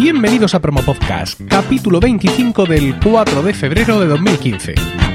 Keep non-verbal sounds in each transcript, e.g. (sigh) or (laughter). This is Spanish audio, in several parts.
Bienvenidos a Promo Podcast, capítulo 25 del 4 de febrero de 2015.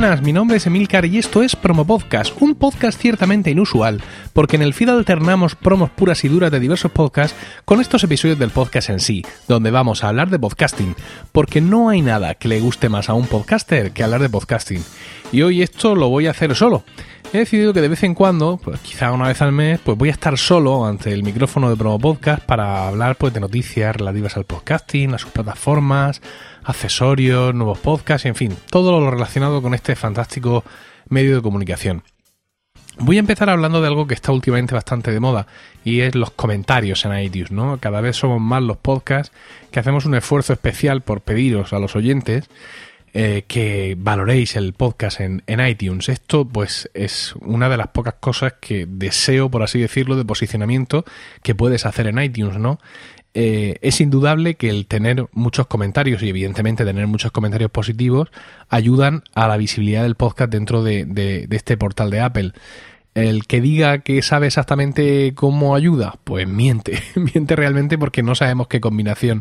Buenas, mi nombre es Emilcar y esto es Promo Podcast, un podcast ciertamente inusual, porque en el feed alternamos promos puras y duras de diversos podcasts con estos episodios del podcast en sí, donde vamos a hablar de podcasting, porque no hay nada que le guste más a un podcaster que hablar de podcasting. Y hoy esto lo voy a hacer solo. He decidido que de vez en cuando, pues quizá una vez al mes, pues voy a estar solo ante el micrófono de Promo Podcast para hablar pues de noticias relativas al podcasting, a sus plataformas, accesorios, nuevos podcasts, en fin, todo lo relacionado con este fantástico medio de comunicación. Voy a empezar hablando de algo que está últimamente bastante de moda y es los comentarios en iTunes, ¿no? Cada vez somos más los podcasts que hacemos un esfuerzo especial por pediros a los oyentes eh, que valoréis el podcast en, en, iTunes. Esto, pues, es una de las pocas cosas que deseo, por así decirlo, de posicionamiento que puedes hacer en iTunes, ¿no? Eh, es indudable que el tener muchos comentarios y evidentemente tener muchos comentarios positivos ayudan a la visibilidad del podcast dentro de, de, de este portal de Apple. El que diga que sabe exactamente cómo ayuda, pues miente, (laughs) miente realmente porque no sabemos qué combinación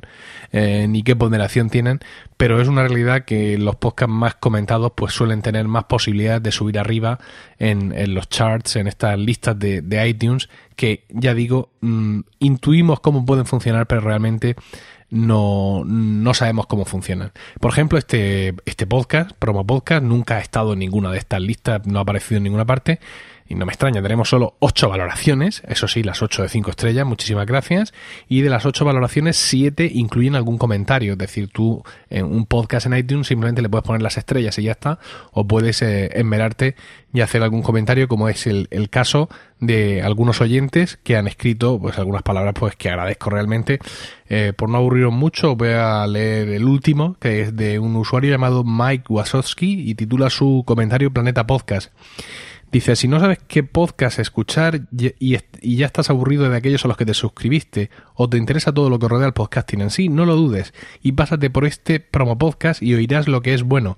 eh, ni qué ponderación tienen, pero es una realidad que los podcasts más comentados pues suelen tener más posibilidades de subir arriba en, los charts, en estas listas de, iTunes, que ya digo, mmm, intuimos cómo pueden funcionar, pero realmente no, no sabemos cómo funcionan. Por ejemplo, este, este podcast, Promo Podcast, nunca ha estado en ninguna de estas listas, no ha aparecido en ninguna parte y no me extraña, tenemos solo 8 valoraciones, eso sí, las 8 de 5 estrellas, muchísimas gracias, y de las 8 valoraciones, 7 incluyen algún comentario, es decir, tú en un podcast en iTunes simplemente le puedes poner las estrellas y ya está, o puedes eh, enmerarte y hacer algún comentario, como es el, el, caso de algunos oyentes que han escrito pues algunas palabras pues que agradezco realmente. Eh, por no aburriros mucho, voy a leer el último, que es de un usuario llamado Mike Wasowski y titula su comentario Planeta Podcast. Dice, si no sabes qué podcast escuchar y, ya estás aburrido de aquellos a los que te suscribiste o te interesa todo lo que rodea el podcasting en sí, no lo dudes y pásate por este promo podcast y oirás lo que es bueno.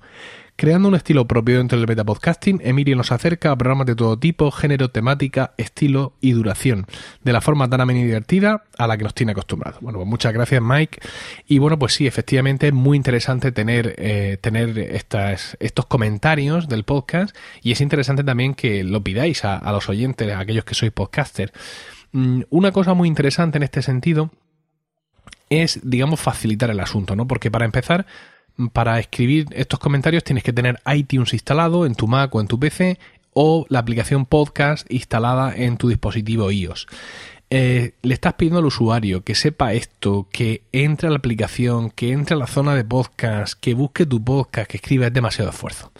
Creando un estilo propio dentro del metapodcasting, Emilio nos acerca a programas de todo tipo, género, temática, estilo y duración, de la forma tan amena y divertida a la que nos tiene acostumbrados. Bueno, pues muchas gracias Mike. Y bueno, pues sí, efectivamente es muy interesante tener, eh, tener estas, estos comentarios del podcast y es interesante también que lo pidáis a, los oyentes, a aquellos que sois podcaster. Mm, una cosa muy interesante en este sentido es, digamos, facilitar el asunto, ¿no? Porque para empezar, para escribir estos comentarios tienes que tener iTunes instalado en tu Mac o en tu PC o la aplicación podcast instalada en tu dispositivo iOS. Eh, le estás pidiendo al usuario que sepa esto, que entre a la aplicación, que entre a la zona de podcast, que busque tu podcast, que escriba, es demasiado esfuerzo.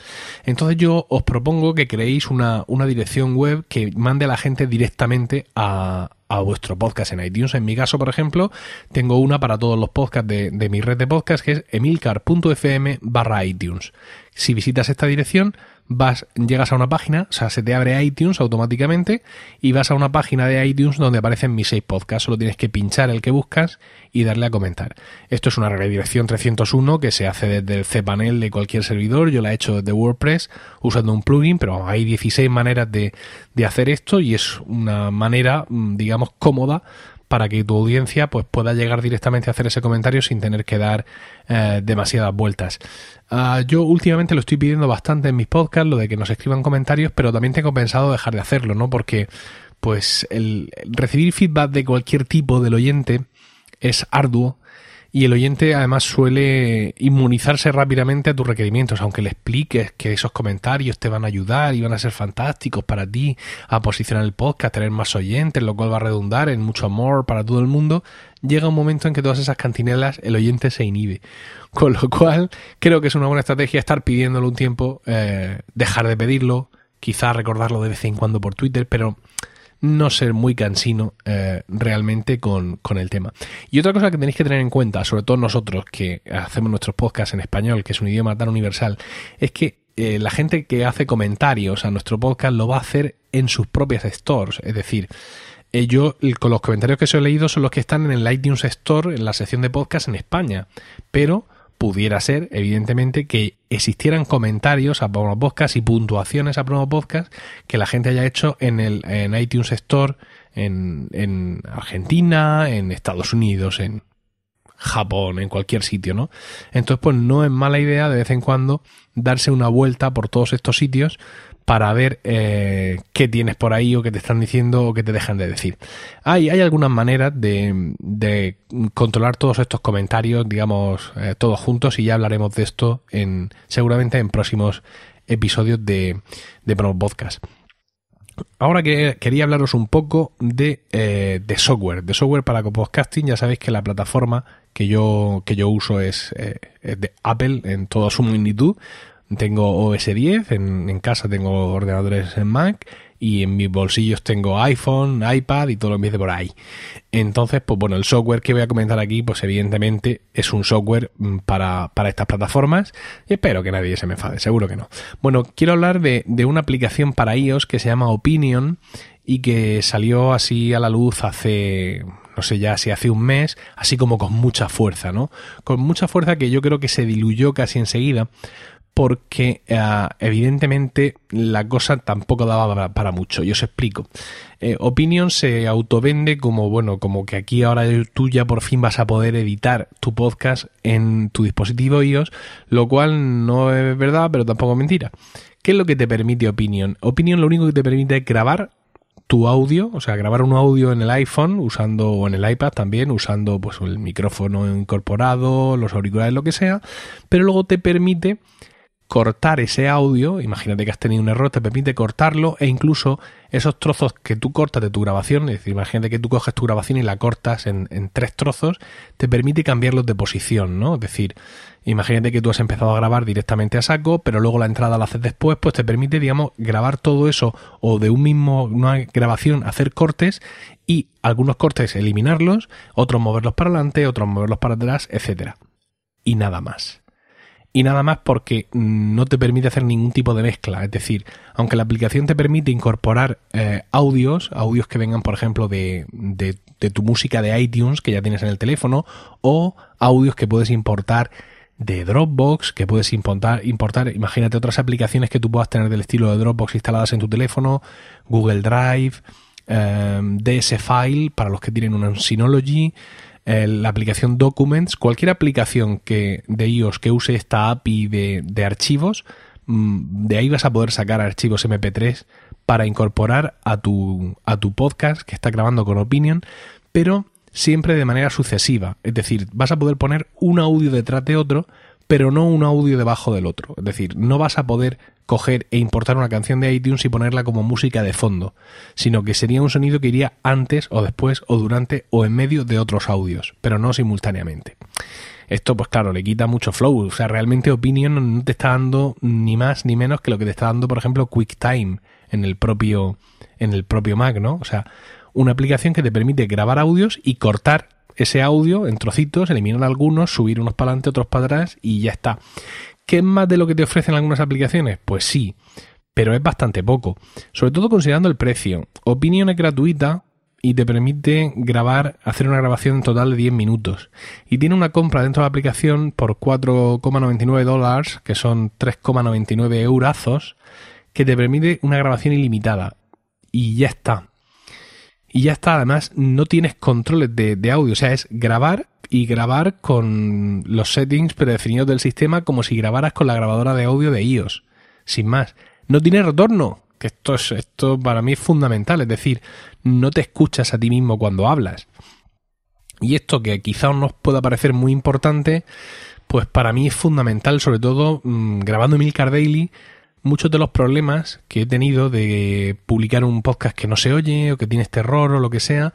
Entonces yo os propongo que creéis una, una dirección web que mande a la gente directamente a, a vuestro podcast en iTunes. En mi caso, por ejemplo, tengo una para todos los podcasts de, mi red de podcast que es emilcar.fm barra iTunes. Si visitas esta dirección, vas, llegas a una página, o sea, se te abre iTunes automáticamente y vas a una página de iTunes donde aparecen mis seis podcasts. Solo tienes que pinchar el que buscas y darle a comentar. Esto es una redirección 301 que se hace desde el cPanel de cualquier servidor. Yo la he hecho desde WordPress usando un plugin, pero hay 16 maneras de, de hacer esto y es una manera, digamos, cómoda para que tu audiencia pues pueda llegar directamente a hacer ese comentario sin tener que dar eh, demasiadas vueltas. Uh, yo últimamente lo estoy pidiendo bastante en mis podcasts, lo de que nos escriban comentarios, pero también tengo pensado dejar de hacerlo, ¿no? Porque pues el recibir feedback de cualquier tipo del oyente es arduo y el oyente además suele inmunizarse rápidamente a tus requerimientos, aunque le expliques que esos comentarios te van a ayudar y van a ser fantásticos para ti a posicionar el podcast, tener más oyentes, lo cual va a redundar en mucho amor para todo el mundo, llega un momento en que todas esas cantinelas el oyente se inhibe. Con lo cual creo que es una buena estrategia estar pidiéndolo un tiempo, eh, dejar de pedirlo, quizá recordarlo de vez en cuando por Twitter, pero no ser muy cansino eh, realmente con, con, el tema. Y otra cosa que tenéis que tener en cuenta, sobre todo nosotros que hacemos nuestros podcasts en español, que es un idioma tan universal, es que eh, la gente que hace comentarios a nuestro podcast lo va a hacer en sus propias stores, es decir, eh, yo con los comentarios que os he leído son los que están en el iTunes Store, en la sección de podcast en España, pero pudiera ser, evidentemente, que existieran comentarios a Promo Podcast y puntuaciones a Promo Podcast que la gente haya hecho en el en iTunes Store en, en Argentina, en Estados Unidos, en Japón, en cualquier sitio, ¿no? Entonces, pues no es mala idea de vez en cuando darse una vuelta por todos estos sitios para ver eh, qué tienes por ahí o qué te están diciendo o qué te dejan de decir. Hay, hay algunas maneras de, de controlar todos estos comentarios, digamos, eh, todos juntos y ya hablaremos de esto en seguramente en próximos episodios de, de Promo Podcast. Ahora que quería hablaros un poco de, eh, de software, de software para podcasting. Ya sabéis que la plataforma que yo, que yo uso es, eh, es de Apple en toda su magnitud. Tengo OS 10, en, en casa tengo ordenadores en Mac y en mis bolsillos tengo iPhone, iPad y todo lo que de por ahí. Entonces, pues bueno, el software que voy a comentar aquí, pues evidentemente es un software mm, para, para estas plataformas y espero que nadie se me enfade, seguro que no. Bueno, quiero hablar de, de una aplicación para iOS que se llama Opinion y que salió así a la luz hace, no sé ya si hace un mes, así como con mucha fuerza, ¿no? Con mucha fuerza que yo creo que se diluyó casi enseguida porque uh, evidentemente la cosa tampoco daba para, para mucho. Y os explico. Eh, Opinion se autovende como, bueno, como que aquí ahora tú ya por fin vas a poder editar tu podcast en tu dispositivo iOS, lo cual no es verdad, pero tampoco es mentira. ¿Qué es lo que te permite Opinion? Opinion lo único que te permite es grabar tu audio, o sea, grabar un audio en el iPhone usando o en el iPad también usando pues el micrófono incorporado, los auriculares, lo que sea, pero luego te permite cortar ese audio, imagínate que has tenido un error, te permite cortarlo e incluso esos trozos que tú cortas de tu grabación, es decir, imagínate que tú coges tu grabación y la cortas en, tres trozos, te permite cambiarlos de posición, ¿no? Es decir, imagínate que tú has empezado a grabar directamente a saco, pero luego la entrada la haces después, pues te permite, digamos, grabar todo eso o de un mismo, una grabación hacer cortes y algunos cortes eliminarlos, otros moverlos para adelante, otros moverlos para atrás, etcétera. Y nada más y nada más porque no te permite hacer ningún tipo de mezcla. Es decir, aunque la aplicación te permite incorporar eh, audios, audios que vengan, por ejemplo, de, de, tu música de iTunes que ya tienes en el teléfono, o audios que puedes importar de Dropbox, que puedes importar, importar, imagínate otras aplicaciones que tú puedas tener del estilo de Dropbox instaladas en tu teléfono, Google Drive, eh, DS File para los que tienen una Synology, la aplicación Documents, cualquier aplicación que, de iOS que use esta API de, de archivos, mm, de ahí vas a poder sacar archivos MP3 para incorporar a tu, a tu podcast que está grabando con Opinion, pero siempre de manera sucesiva. Es decir, vas a poder poner un audio detrás de otro, pero no un audio debajo del otro. Es decir, no vas a poder coger e importar una canción de iTunes y ponerla como música de fondo, sino que sería un sonido que iría antes o después o durante o en medio de otros audios, pero no simultáneamente. Esto, pues claro, le quita mucho flow. O sea, realmente Opinion no te está dando ni más ni menos que lo que te está dando, por ejemplo, QuickTime en el propio, en el propio Mac, ¿no? O sea, una aplicación que te permite grabar audios y cortar ese audio en trocitos, eliminar algunos, subir unos para adelante, otros para atrás y ya está. ¿Qué es más de lo que te ofrecen algunas aplicaciones? Pues sí, pero es bastante poco, sobre todo considerando el precio. Opinion es gratuita y te permite grabar, hacer una grabación en total de 10 minutos. Y tiene una compra dentro de la aplicación por 4,99 dólares, que son 3,99 eurazos, que te permite una grabación ilimitada. Y ya está. Y ya está, además no tienes controles de, de audio, o sea, es grabar y grabar con los settings predefinidos del sistema como si grabaras con la grabadora de audio de iOS. Sin más. No tiene retorno, que esto es, esto para mí es fundamental, es decir, no te escuchas a ti mismo cuando hablas. Y esto que quizá nos pueda parecer muy importante, pues para mí es fundamental, sobre todo mmm, grabando Milcar Daily, muchos de los problemas que he tenido de publicar un podcast que no se oye o que tiene este error o lo que sea,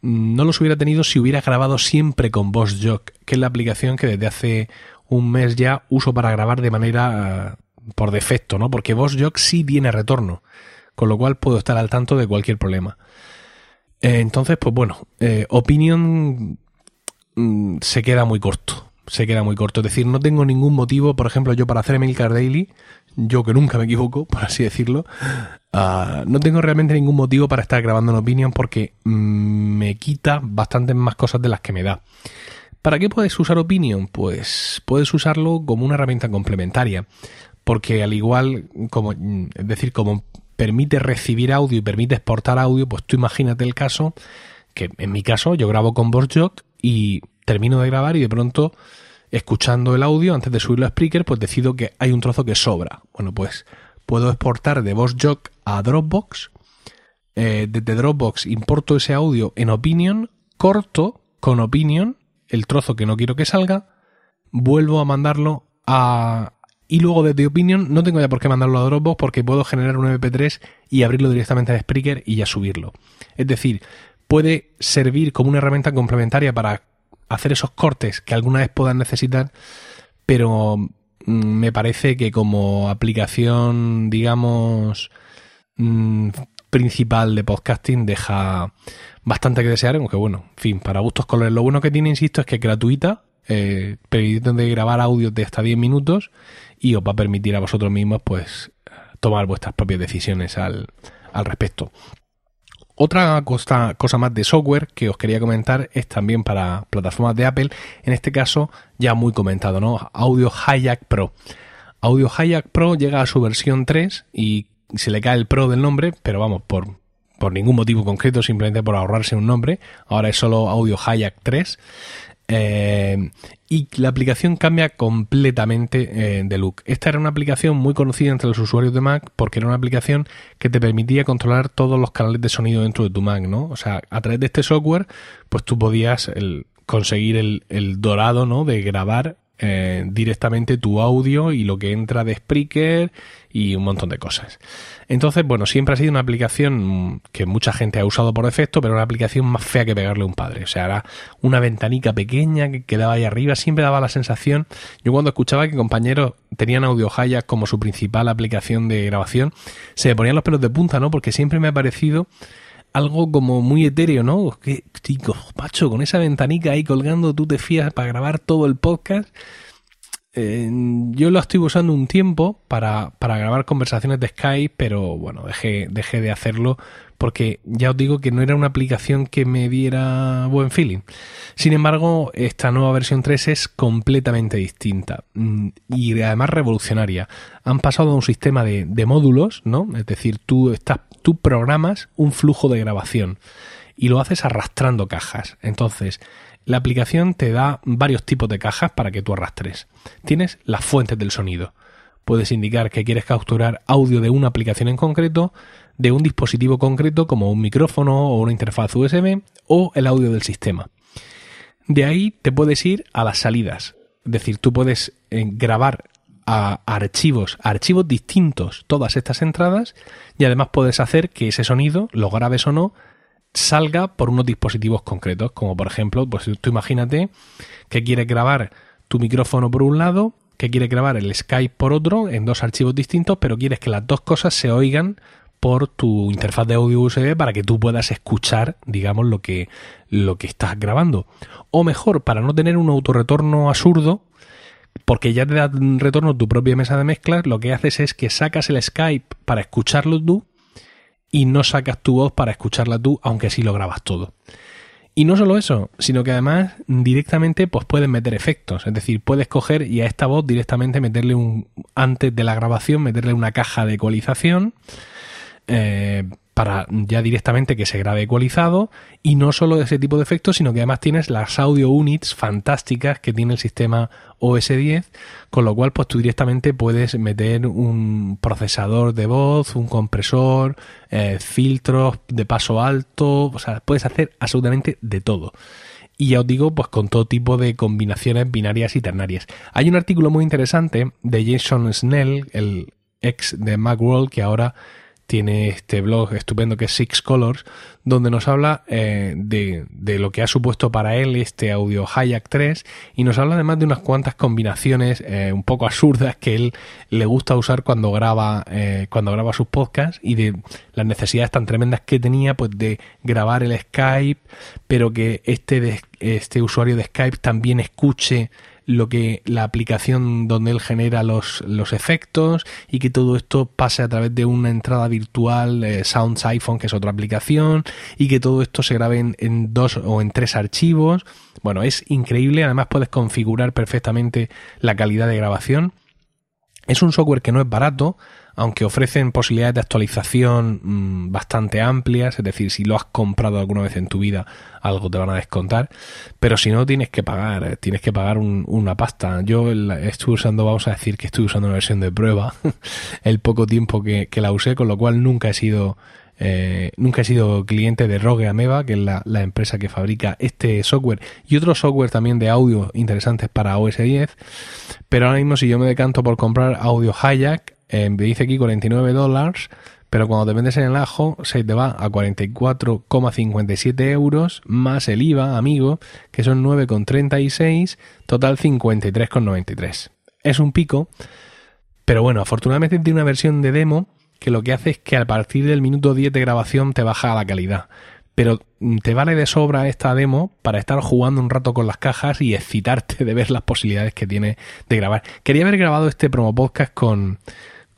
no los hubiera tenido si hubiera grabado siempre con VoxJock, que es la aplicación que desde hace un mes ya uso para grabar de manera uh, por defecto, ¿no? Porque VoxJock sí tiene retorno, con lo cual puedo estar al tanto de cualquier problema. Eh, entonces, pues bueno, eh, Opinion mm, se queda muy corto. Se queda muy corto. Es decir, no tengo ningún motivo, por ejemplo, yo para hacer Emilcar Daily, yo que nunca me equivoco, por así decirlo, uh, no tengo realmente ningún motivo para estar grabando en Opinion porque mm, me quita bastantes más cosas de las que me da. ¿Para qué puedes usar Opinion? Pues puedes usarlo como una herramienta complementaria, porque al igual como es decir, como permite recibir audio y permite exportar audio, pues tú imagínate el caso que en mi caso yo grabo con VoiceJock y termino de grabar y de pronto escuchando el audio antes de subirlo a Spreaker, pues decido que hay un trozo que sobra. Bueno, pues puedo exportar de VoiceJock a Dropbox. Eh, desde Dropbox importo ese audio en Opinion, corto con Opinion el trozo que no quiero que salga, vuelvo a mandarlo a... Y luego desde Opinion no tengo ya por qué mandarlo a Dropbox porque puedo generar un MP3 y abrirlo directamente a Spreaker y ya subirlo. Es decir, puede servir como una herramienta complementaria para hacer esos cortes que alguna vez puedan necesitar, pero mm, me parece que como aplicación, digamos, mm, principal de podcasting deja bastante que desear, aunque bueno, en fin, para gustos colores. Lo bueno que tiene, insisto, es que es gratuita, eh, permitiendo grabar audios de hasta 10 minutos y os va a permitir a vosotros mismos pues tomar vuestras propias decisiones al, al respecto. Otra cosa, más de software que os quería comentar es también para plataformas de Apple, en este caso ya muy comentado, ¿no? Audio Hijack Pro. Audio Hijack Pro llega a su versión 3 y se le cae el Pro del nombre, pero vamos, por, por ningún motivo concreto, simplemente por ahorrarse un nombre. Ahora es solo Audio Hijack 3. Eh, y la aplicación cambia completamente eh, de look. Esta era una aplicación muy conocida entre los usuarios de Mac porque era una aplicación que te permitía controlar todos los canales de sonido dentro de tu Mac, ¿no? O sea, a través de este software, pues tú podías conseguir el, el dorado, ¿no? De grabar eh, directamente tu audio y lo que entra de Spreaker y un montón de cosas. Entonces, bueno, siempre ha sido una aplicación que mucha gente ha usado por defecto, pero una aplicación más fea que pegarle a un padre. O sea, era una ventanica pequeña que quedaba ahí arriba, siempre daba la sensación. Yo cuando escuchaba que compañeros tenían Audio Hijack como su principal aplicación de grabación, se me ponían los pelos de punta, ¿no? Porque siempre me ha parecido algo como muy etéreo, ¿no? Que, chico, macho, con esa ventanica ahí colgando, tú te fías para grabar todo el podcast. Yo lo estoy usando un tiempo para, para, grabar conversaciones de Skype, pero bueno, dejé, dejé de hacerlo porque ya os digo que no era una aplicación que me diera buen feeling. Sin embargo, esta nueva versión 3 es completamente distinta mm, y además revolucionaria. Han pasado a un sistema de, de módulos, ¿no? Es decir, tú, estás, tú programas un flujo de grabación y lo haces arrastrando cajas. Entonces, la aplicación te da varios tipos de cajas para que tú arrastres. Tienes las fuentes del sonido. Puedes indicar que quieres capturar audio de una aplicación en concreto, de un dispositivo concreto como un micrófono o una interfaz USB o el audio del sistema. De ahí te puedes ir a las salidas. Es decir, tú puedes eh, grabar a archivos, archivos distintos todas estas entradas y además puedes hacer que ese sonido, lo grabes o no, salga por unos dispositivos concretos, como por ejemplo, pues tú imagínate que quieres grabar tu micrófono por un lado, que quieres grabar el Skype por otro, en dos archivos distintos, pero quieres que las dos cosas se oigan por tu interfaz de audio USB para que tú puedas escuchar, digamos, lo que, lo que estás grabando. O mejor, para no tener un autorretorno absurdo, porque ya te da retorno tu propia mesa de mezclas, lo que haces es que sacas el Skype para escucharlo tú y no sacas tu voz para escucharla tú, aunque sí lo grabas todo. Y no solo eso, sino que además directamente pues puedes meter efectos, es decir, puedes coger y a esta voz directamente meterle un antes de la grabación meterle una caja de ecualización eh, para ya directamente que se grabe ecualizado y no solo ese tipo de efectos, sino que además tienes las audio units fantásticas que tiene el sistema OS 10, con lo cual pues tú directamente puedes meter un procesador de voz, un compresor, eh, filtros de paso alto, o sea, puedes hacer absolutamente de todo. Y ya os digo, pues con todo tipo de combinaciones binarias y ternarias. Hay un artículo muy interesante de Jason Snell, el ex de Macworld, que ahora tiene este blog estupendo que es Six Colors, donde nos habla eh, de, de, lo que ha supuesto para él este audio Hayak 3 y nos habla además de unas cuantas combinaciones eh, un poco absurdas que él le gusta usar cuando graba, eh, cuando graba sus podcasts y de las necesidades tan tremendas que tenía pues de grabar el Skype, pero que este, este usuario de Skype también escuche lo que la aplicación donde él genera los, los efectos y que todo esto pase a través de una entrada virtual eh, Sounds iPhone, que es otra aplicación, y que todo esto se grabe en, en dos o en tres archivos. Bueno, es increíble, además puedes configurar perfectamente la calidad de grabación. Es un software que no es barato, aunque ofrecen posibilidades de actualización mm, bastante amplias, es decir, si lo has comprado alguna vez en tu vida, algo te van a descontar, pero si no tienes que pagar, eh, tienes que pagar una pasta. Yo estuve usando, vamos a decir que estoy usando una versión de prueba, (laughs) el poco tiempo que, la usé, con lo cual nunca he sido eh, nunca he sido cliente de Rogue Ameba, que es la, la, empresa que fabrica este software y otros software también de audio interesantes para OS 10. Pero ahora mismo, si yo me decanto por comprar Audio Hijack, me dice aquí 49 dólares, pero cuando te vendes en el ajo se te va a 44,57 euros más el IVA, amigo, que son 9,36, total 53,93. Es un pico, pero bueno, afortunadamente tiene una versión de demo que lo que hace es que a partir del minuto 10 de grabación te baja la calidad. Pero te vale de sobra esta demo para estar jugando un rato con las cajas y excitarte de ver las posibilidades que tiene de grabar. Quería haber grabado este promo podcast con,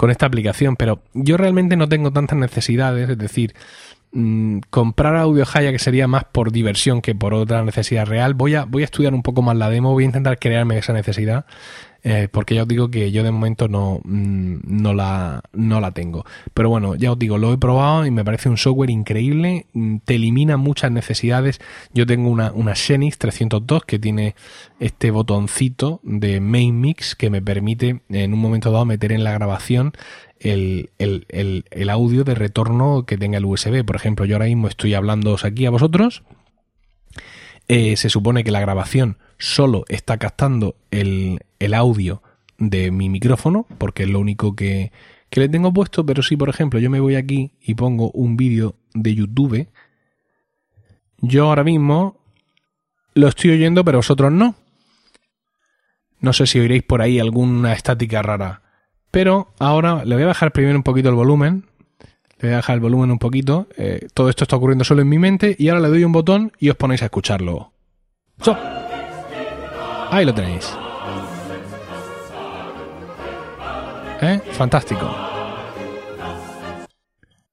con esta aplicación, pero yo realmente no tengo tantas necesidades, es decir, mm, comprar audio Haya que sería más por diversión que por otra necesidad real. Voy a, voy a estudiar un poco más la demo, voy a intentar crearme esa necesidad eh, porque ya os digo que yo de momento no, mm, no, la, no la tengo. Pero bueno, ya os digo, lo he probado y me parece un software increíble, mm, te elimina muchas necesidades. Yo tengo una, una Xenix 302 que tiene este botoncito de Main Mix que me permite en un momento dado meter en la grabación el, el, el, audio de retorno que tenga el USB. Por ejemplo, yo ahora mismo estoy hablando aquí a vosotros. Eh, se supone que la grabación solo está captando el, el audio de mi micrófono, porque es lo único que, que le tengo puesto, pero si por ejemplo yo me voy aquí y pongo un vídeo de YouTube, yo ahora mismo lo estoy oyendo, pero vosotros no. No sé si oiréis por ahí alguna estática rara. Pero ahora le voy a bajar primero un poquito el volumen. Le voy a bajar el volumen un poquito. Eh, todo esto está ocurriendo solo en mi mente. Y ahora le doy un botón y os ponéis a escucharlo. Ahí lo tenéis. ¿Eh? Fantástico.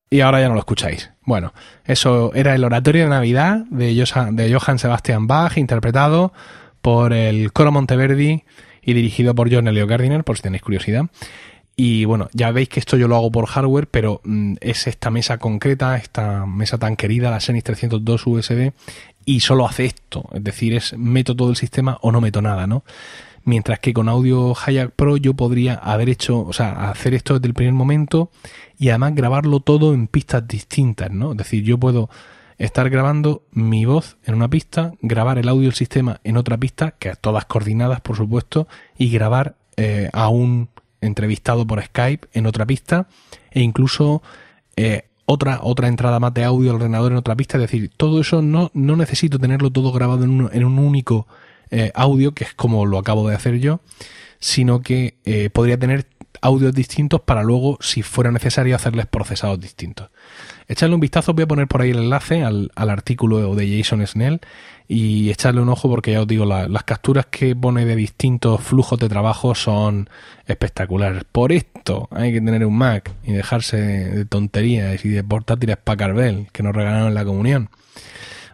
Y ahora ya no lo escucháis. Bueno, eso era el oratorio de Navidad de, Johann Sebastian Bach, interpretado por el Coro Monteverdi y dirigido por John Elio Gardiner, por si tenéis curiosidad. Y bueno, ya veis que esto yo lo hago por hardware, pero mm, es esta mesa concreta, esta mesa tan querida, la Xenix 302 USB, y solo hace esto. Es decir, es meto todo el sistema o no meto nada, ¿no? Mientras que con Audio Hijack Pro yo podría haber hecho, o sea, hacer esto desde el primer momento y además grabarlo todo en pistas distintas, ¿no? Es decir, yo puedo estar grabando mi voz en una pista, grabar el audio del sistema en otra pista, que todas coordinadas, por supuesto, y grabar eh, a un entrevistado por Skype en otra pista, e incluso eh, otra, otra entrada más de audio al ordenador en otra pista. Es decir, todo eso no, no necesito tenerlo todo grabado en un, en un único eh, audio, que es como lo acabo de hacer yo, sino que eh, podría tener audios distintos para luego, si fuera necesario, hacerles procesados distintos. Echarle un vistazo, voy a poner por ahí el enlace al, artículo de Jason Snell y echarle un ojo porque ya os digo, las capturas que pone de distintos flujos de trabajo son espectaculares. Por esto hay que tener un Mac y dejarse de tonterías y de portátiles Packard Bell que nos regalaron en la comunión.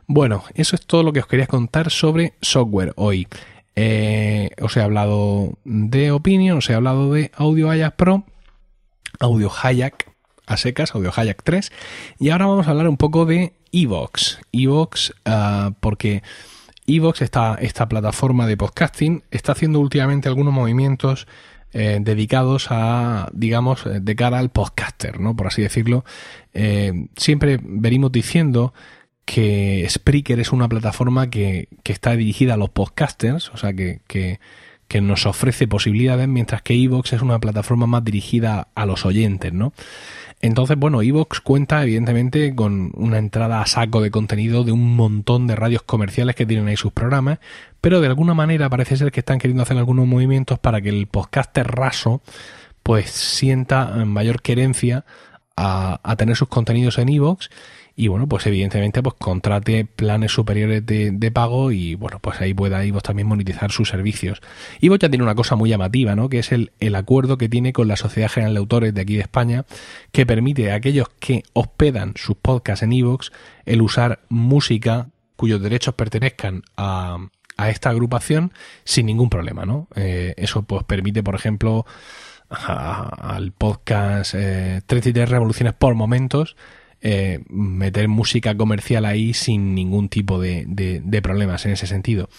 Bueno, eso es todo lo que os quería contar sobre software hoy. Eh, os he hablado de Opinion, os he hablado de Audio Hayak Pro, Audio Hayak a secas, Audio Hayak 3, y ahora vamos a hablar un poco de Evox. Evox, ah, porque Evox, esta, esta plataforma de podcasting, está haciendo últimamente algunos movimientos eh, dedicados a, digamos, de cara al podcaster, ¿no? Por así decirlo. Eh, siempre venimos diciendo que Spreaker es una plataforma que, que está dirigida a los podcasters, o sea, que, que, nos ofrece posibilidades, mientras que Evox es una plataforma más dirigida a los oyentes, ¿no? Entonces, bueno, Evox cuenta evidentemente con una entrada a saco de contenido de un montón de radios comerciales que tienen ahí sus programas, pero de alguna manera parece ser que están queriendo hacer algunos movimientos para que el podcaster raso pues sienta mayor querencia a, a tener sus contenidos en Evox y bueno, pues evidentemente pues contrate planes superiores de, pago y bueno, pues ahí pueda iVoox también monetizar sus servicios. iVoox ya tiene una cosa muy llamativa, ¿no? Que es el, el acuerdo que tiene con la Sociedad General de Autores de aquí de España que permite a aquellos que hospedan sus podcasts en iVoox el usar música cuyos derechos pertenezcan a, a esta agrupación sin ningún problema, ¿no? Eh, eso pues permite, por ejemplo, al podcast eh, 33 revoluciones por momentos eh, meter música comercial ahí sin ningún tipo de, de, problemas en ese sentido.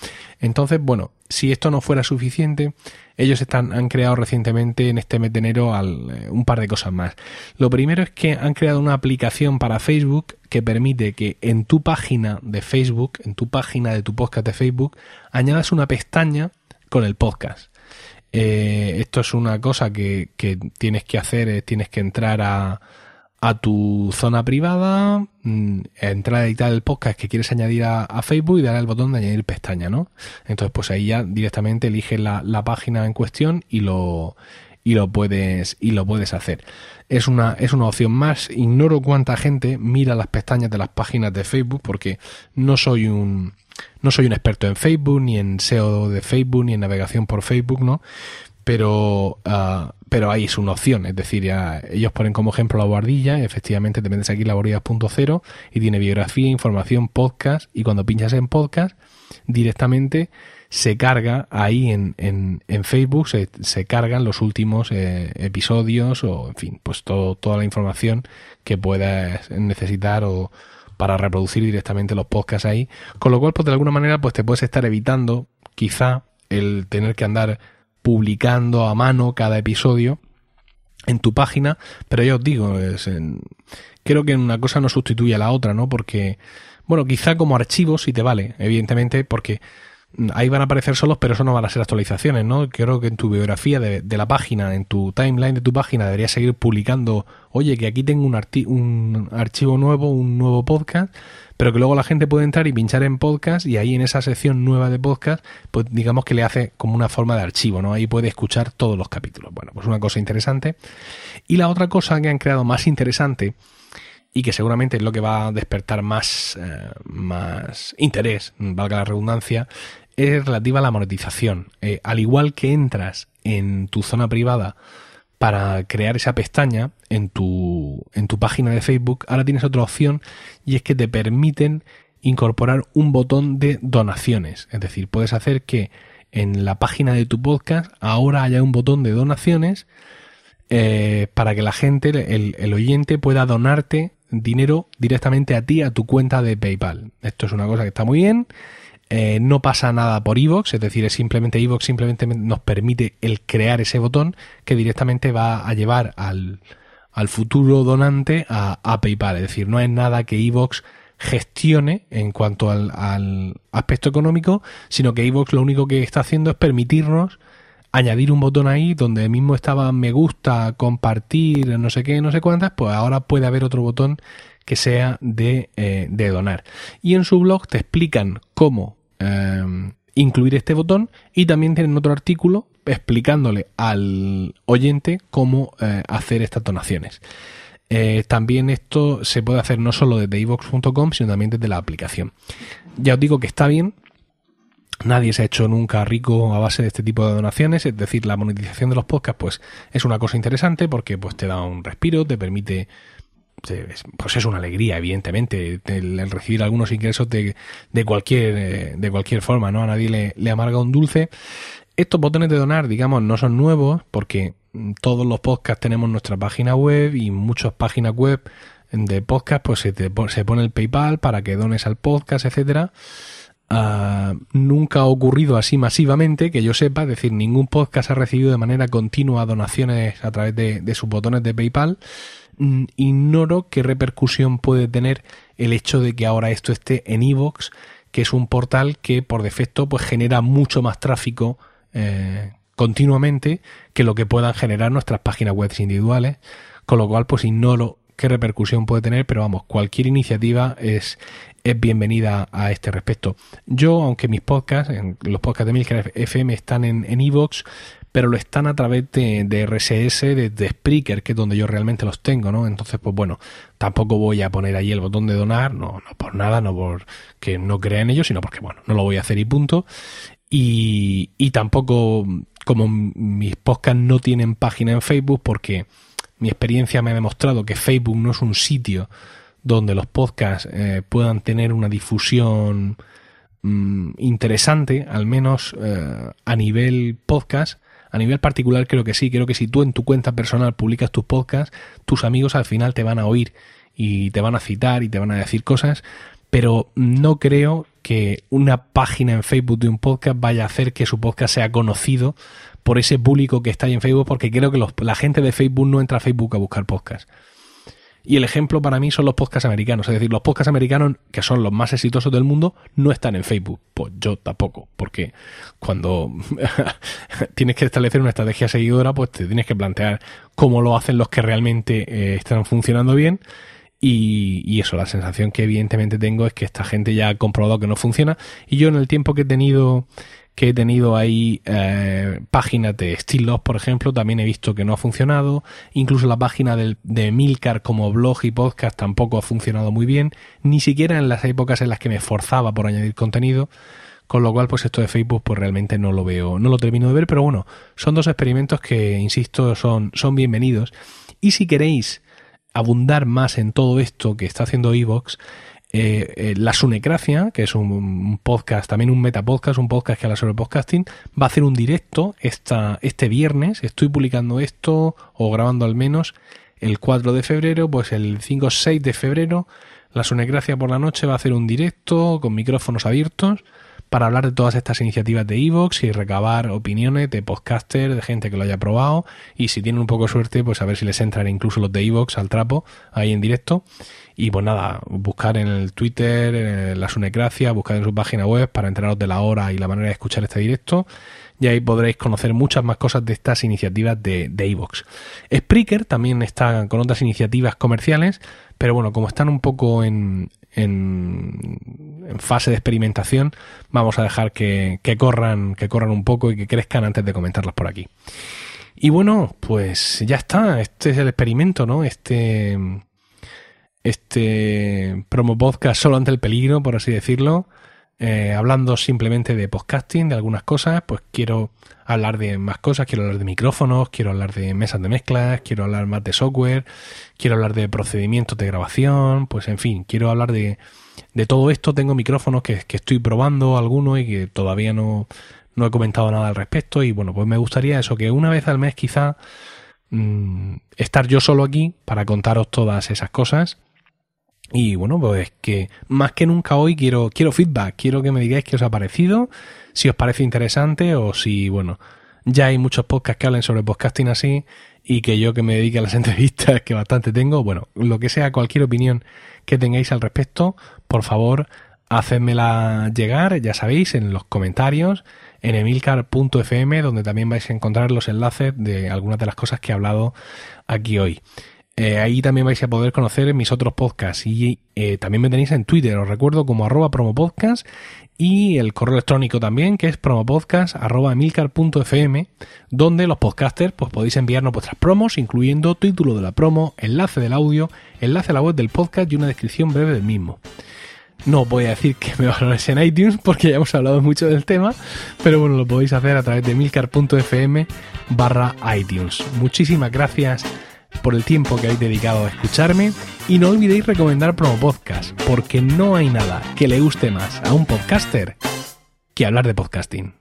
Entonces, bueno, si esto no fuera suficiente, ellos están, han creado recientemente en este mes de enero al, eh, un par de cosas más. Lo primero es que han creado una aplicación para Facebook que permite que en tu página de Facebook, en tu página de tu podcast de Facebook, añadas una pestaña con el podcast. Eh, esto es una cosa que, que tienes que hacer, tienes que entrar a, a tu zona privada, mm, entrar a editar el podcast que quieres añadir a, Facebook y darle al botón de añadir pestaña, ¿no? Entonces, pues ahí ya directamente eliges la, página en cuestión y lo, y lo puedes, y lo puedes hacer. Es una, es una opción más. Ignoro cuánta gente mira las pestañas de las páginas de Facebook porque no soy un, no soy un experto en Facebook, ni en SEO de Facebook, ni en navegación por Facebook, ¿no? pero, uh, pero ahí es una opción. Es decir, ellos ponen como ejemplo la guardilla, efectivamente te metes aquí la guardilla.0 y tiene biografía, información, podcast, y cuando pinchas en podcast, directamente se carga ahí en, en, en Facebook, se, se, cargan los últimos eh, episodios o, en fin, pues todo, toda la información que puedas necesitar o para reproducir directamente los podcasts ahí. Con lo cual, pues de alguna manera, pues te puedes estar evitando quizá el tener que andar publicando a mano cada episodio en tu página, pero ya os digo, es creo que una cosa no sustituye a la otra, ¿no? Porque, bueno, quizá como archivo sí te vale, evidentemente, porque ahí van a aparecer solos, pero eso no van a ser actualizaciones, ¿no? Creo que en tu biografía de, la página, en tu timeline de tu página, deberías seguir publicando, oye, que aquí tengo un, un archivo nuevo, un nuevo podcast, pero que luego la gente puede entrar y pinchar en podcast y ahí en esa sección nueva de podcast, pues digamos que le hace como una forma de archivo, ¿no? Ahí puede escuchar todos los capítulos. Bueno, pues una cosa interesante. Y la otra cosa que han creado más interesante y que seguramente es lo que va a despertar más, eh, más interés, valga la redundancia, es relativa a la monetización. Eh, al igual que entras en tu zona privada para crear esa pestaña en tu, en tu página de Facebook, ahora tienes otra opción y es que te permiten incorporar un botón de donaciones. Es decir, puedes hacer que en la página de tu podcast ahora haya un botón de donaciones eh, para que la gente, el, el, oyente, pueda donarte dinero directamente a ti, a tu cuenta de PayPal. Esto es una cosa que está muy bien eh, no pasa nada por iVoox, es decir, es simplemente iVoox simplemente nos permite el crear ese botón que directamente va a llevar al, al futuro donante a, PayPal. Es decir, no es nada que iVoox gestione en cuanto al, al, aspecto económico, sino que iVoox lo único que está haciendo es permitirnos añadir un botón ahí donde mismo estaba me gusta, compartir, no sé qué, no sé cuántas, pues ahora puede haber otro botón que sea de, eh, de donar. Y en su blog te explican cómo eh, incluir este botón y también tienen otro artículo explicándole al oyente cómo eh, hacer estas donaciones. también esto se puede hacer no solo desde ivox.com, sino también desde la aplicación. Ya os digo que está bien. Nadie se ha hecho nunca rico a base de este tipo de donaciones, es decir, la monetización de los podcasts pues es una cosa interesante porque pues te da un respiro, te permite pues es una alegría, evidentemente, el, recibir algunos ingresos de, de, cualquier, eh, de cualquier forma, ¿no? A nadie le, amarga un dulce. Estos botones de donar, digamos, no son nuevos porque todos los podcasts tenemos nuestra página web y muchas páginas web de podcast, pues se, se pone el PayPal para que dones al podcast, etcétera. Ah, nunca ha ocurrido así masivamente, que yo sepa, es decir, ningún podcast ha recibido de manera continua donaciones a través de, de sus botones de PayPal. Mm, ignoro qué repercusión puede tener el hecho de que ahora esto esté en iVoox, que es un portal que por defecto pues genera mucho más tráfico eh, continuamente que lo que puedan generar nuestras páginas web individuales, con lo cual pues ignoro qué repercusión puede tener, pero vamos, cualquier iniciativa es, es bienvenida a este respecto. Yo, aunque mis podcasts, los podcasts de Milker FM están en iVoox, pero lo están a través de, de RSS, de, Spreaker, que es donde yo realmente los tengo, ¿no? Entonces, pues bueno, tampoco voy a poner ahí el botón de donar, no, no por nada, no por que no crea en ello, sino porque, bueno, no lo voy a hacer y punto. Y, y tampoco, como mis podcasts no tienen página en Facebook, porque mi experiencia me ha demostrado que Facebook no es un sitio donde los podcasts eh, puedan tener una difusión mmm, interesante, al menos eh, a nivel podcast. A nivel particular creo que sí, creo que si tú en tu cuenta personal publicas tus podcasts, tus amigos al final te van a oír y te van a citar y te van a decir cosas, pero no creo que una página en Facebook de un podcast vaya a hacer que su podcast sea conocido por ese público que está ahí en Facebook, porque creo que la gente de Facebook no entra a Facebook a buscar podcasts. Y el ejemplo para mí son los podcasts americanos. Es decir, los podcasts americanos, que son los más exitosos del mundo, no están en Facebook. Pues yo tampoco. Porque cuando (laughs) tienes que establecer una estrategia seguidora, pues te tienes que plantear cómo lo hacen los que realmente eh, están funcionando bien. Y, y, eso, la sensación que evidentemente tengo es que esta gente ya ha comprobado que no funciona. Y yo en el tiempo que he tenido que he tenido ahí eh, páginas de Still por ejemplo, también he visto que no ha funcionado. Incluso la página del, de Milcar como blog y podcast tampoco ha funcionado muy bien, ni siquiera en las épocas en las que me esforzaba por añadir contenido. Con lo cual, pues esto de Facebook, pues realmente no lo veo, no lo termino de ver, pero bueno, son dos experimentos que, insisto, son, son bienvenidos. Y si queréis abundar más en todo esto que está haciendo Evox, eh, eh, La Sunecracia, que es un, podcast, también un metapodcast, un podcast que habla sobre podcasting, va a hacer un directo esta, este viernes. Estoy publicando esto, o grabando al menos, el 4 de febrero, pues el 5 o 6 de febrero, La Sunecracia por la noche va a hacer un directo con micrófonos abiertos para hablar de todas estas iniciativas de Evox y recabar opiniones de podcasters, de gente que lo haya probado y si tienen un poco de suerte, pues a ver si les entran incluso los de Evox al trapo ahí en directo. Y pues nada, buscar en el Twitter, en la Sunecracia, buscar en su página web para enteraros de la hora y la manera de escuchar este directo. Y ahí podréis conocer muchas más cosas de estas iniciativas de Evox. Spreaker también está con otras iniciativas comerciales, pero bueno, como están un poco en, en, en fase de experimentación, vamos a dejar que, que, corran, que corran un poco y que crezcan antes de comentarlas por aquí. Y bueno, pues ya está. Este es el experimento, ¿no? Este este promo podcast solo ante el peligro, por así decirlo, eh, hablando simplemente de podcasting, de algunas cosas, pues quiero hablar de más cosas, quiero hablar de micrófonos, quiero hablar de mesas de mezclas, quiero hablar más de software, quiero hablar de procedimientos de grabación, pues en fin, quiero hablar de, de todo esto. Tengo micrófonos que, que estoy probando algunos y que todavía no, no he comentado nada al respecto y bueno, pues me gustaría eso, que una vez al mes quizá mmm, estar yo solo aquí para contaros todas esas cosas y bueno, pues que más que nunca hoy quiero, quiero feedback, quiero que me digáis qué os ha parecido, si os parece interesante o si, bueno, ya hay muchos podcasts que hablen sobre podcasting así y que yo que me dedique a las (laughs) entrevistas que bastante tengo, bueno, lo que sea, cualquier opinión que tengáis al respecto, por favor, hacedmela llegar, ya sabéis, en los comentarios, en emilcar.fm, donde también vais a encontrar los enlaces de algunas de las cosas que he hablado aquí hoy. Eh, ahí también vais a poder conocer mis otros podcasts y eh, también me tenéis en Twitter, os recuerdo como arroba promopodcast y el correo electrónico también que es promopodcast arroba milcar.fm donde los podcasters pues podéis enviarnos vuestras promos incluyendo título de la promo, enlace del audio, enlace a la web del podcast y una descripción breve del mismo. No voy a decir que me (laughs) valoréis en iTunes porque ya hemos hablado mucho del tema, pero bueno, lo podéis hacer a través de milcar.fm barra iTunes. Muchísimas gracias por el tiempo que habéis dedicado a escucharme y no olvidéis recomendar Promo Podcast, porque no hay nada que le guste más a un podcaster que hablar de podcasting.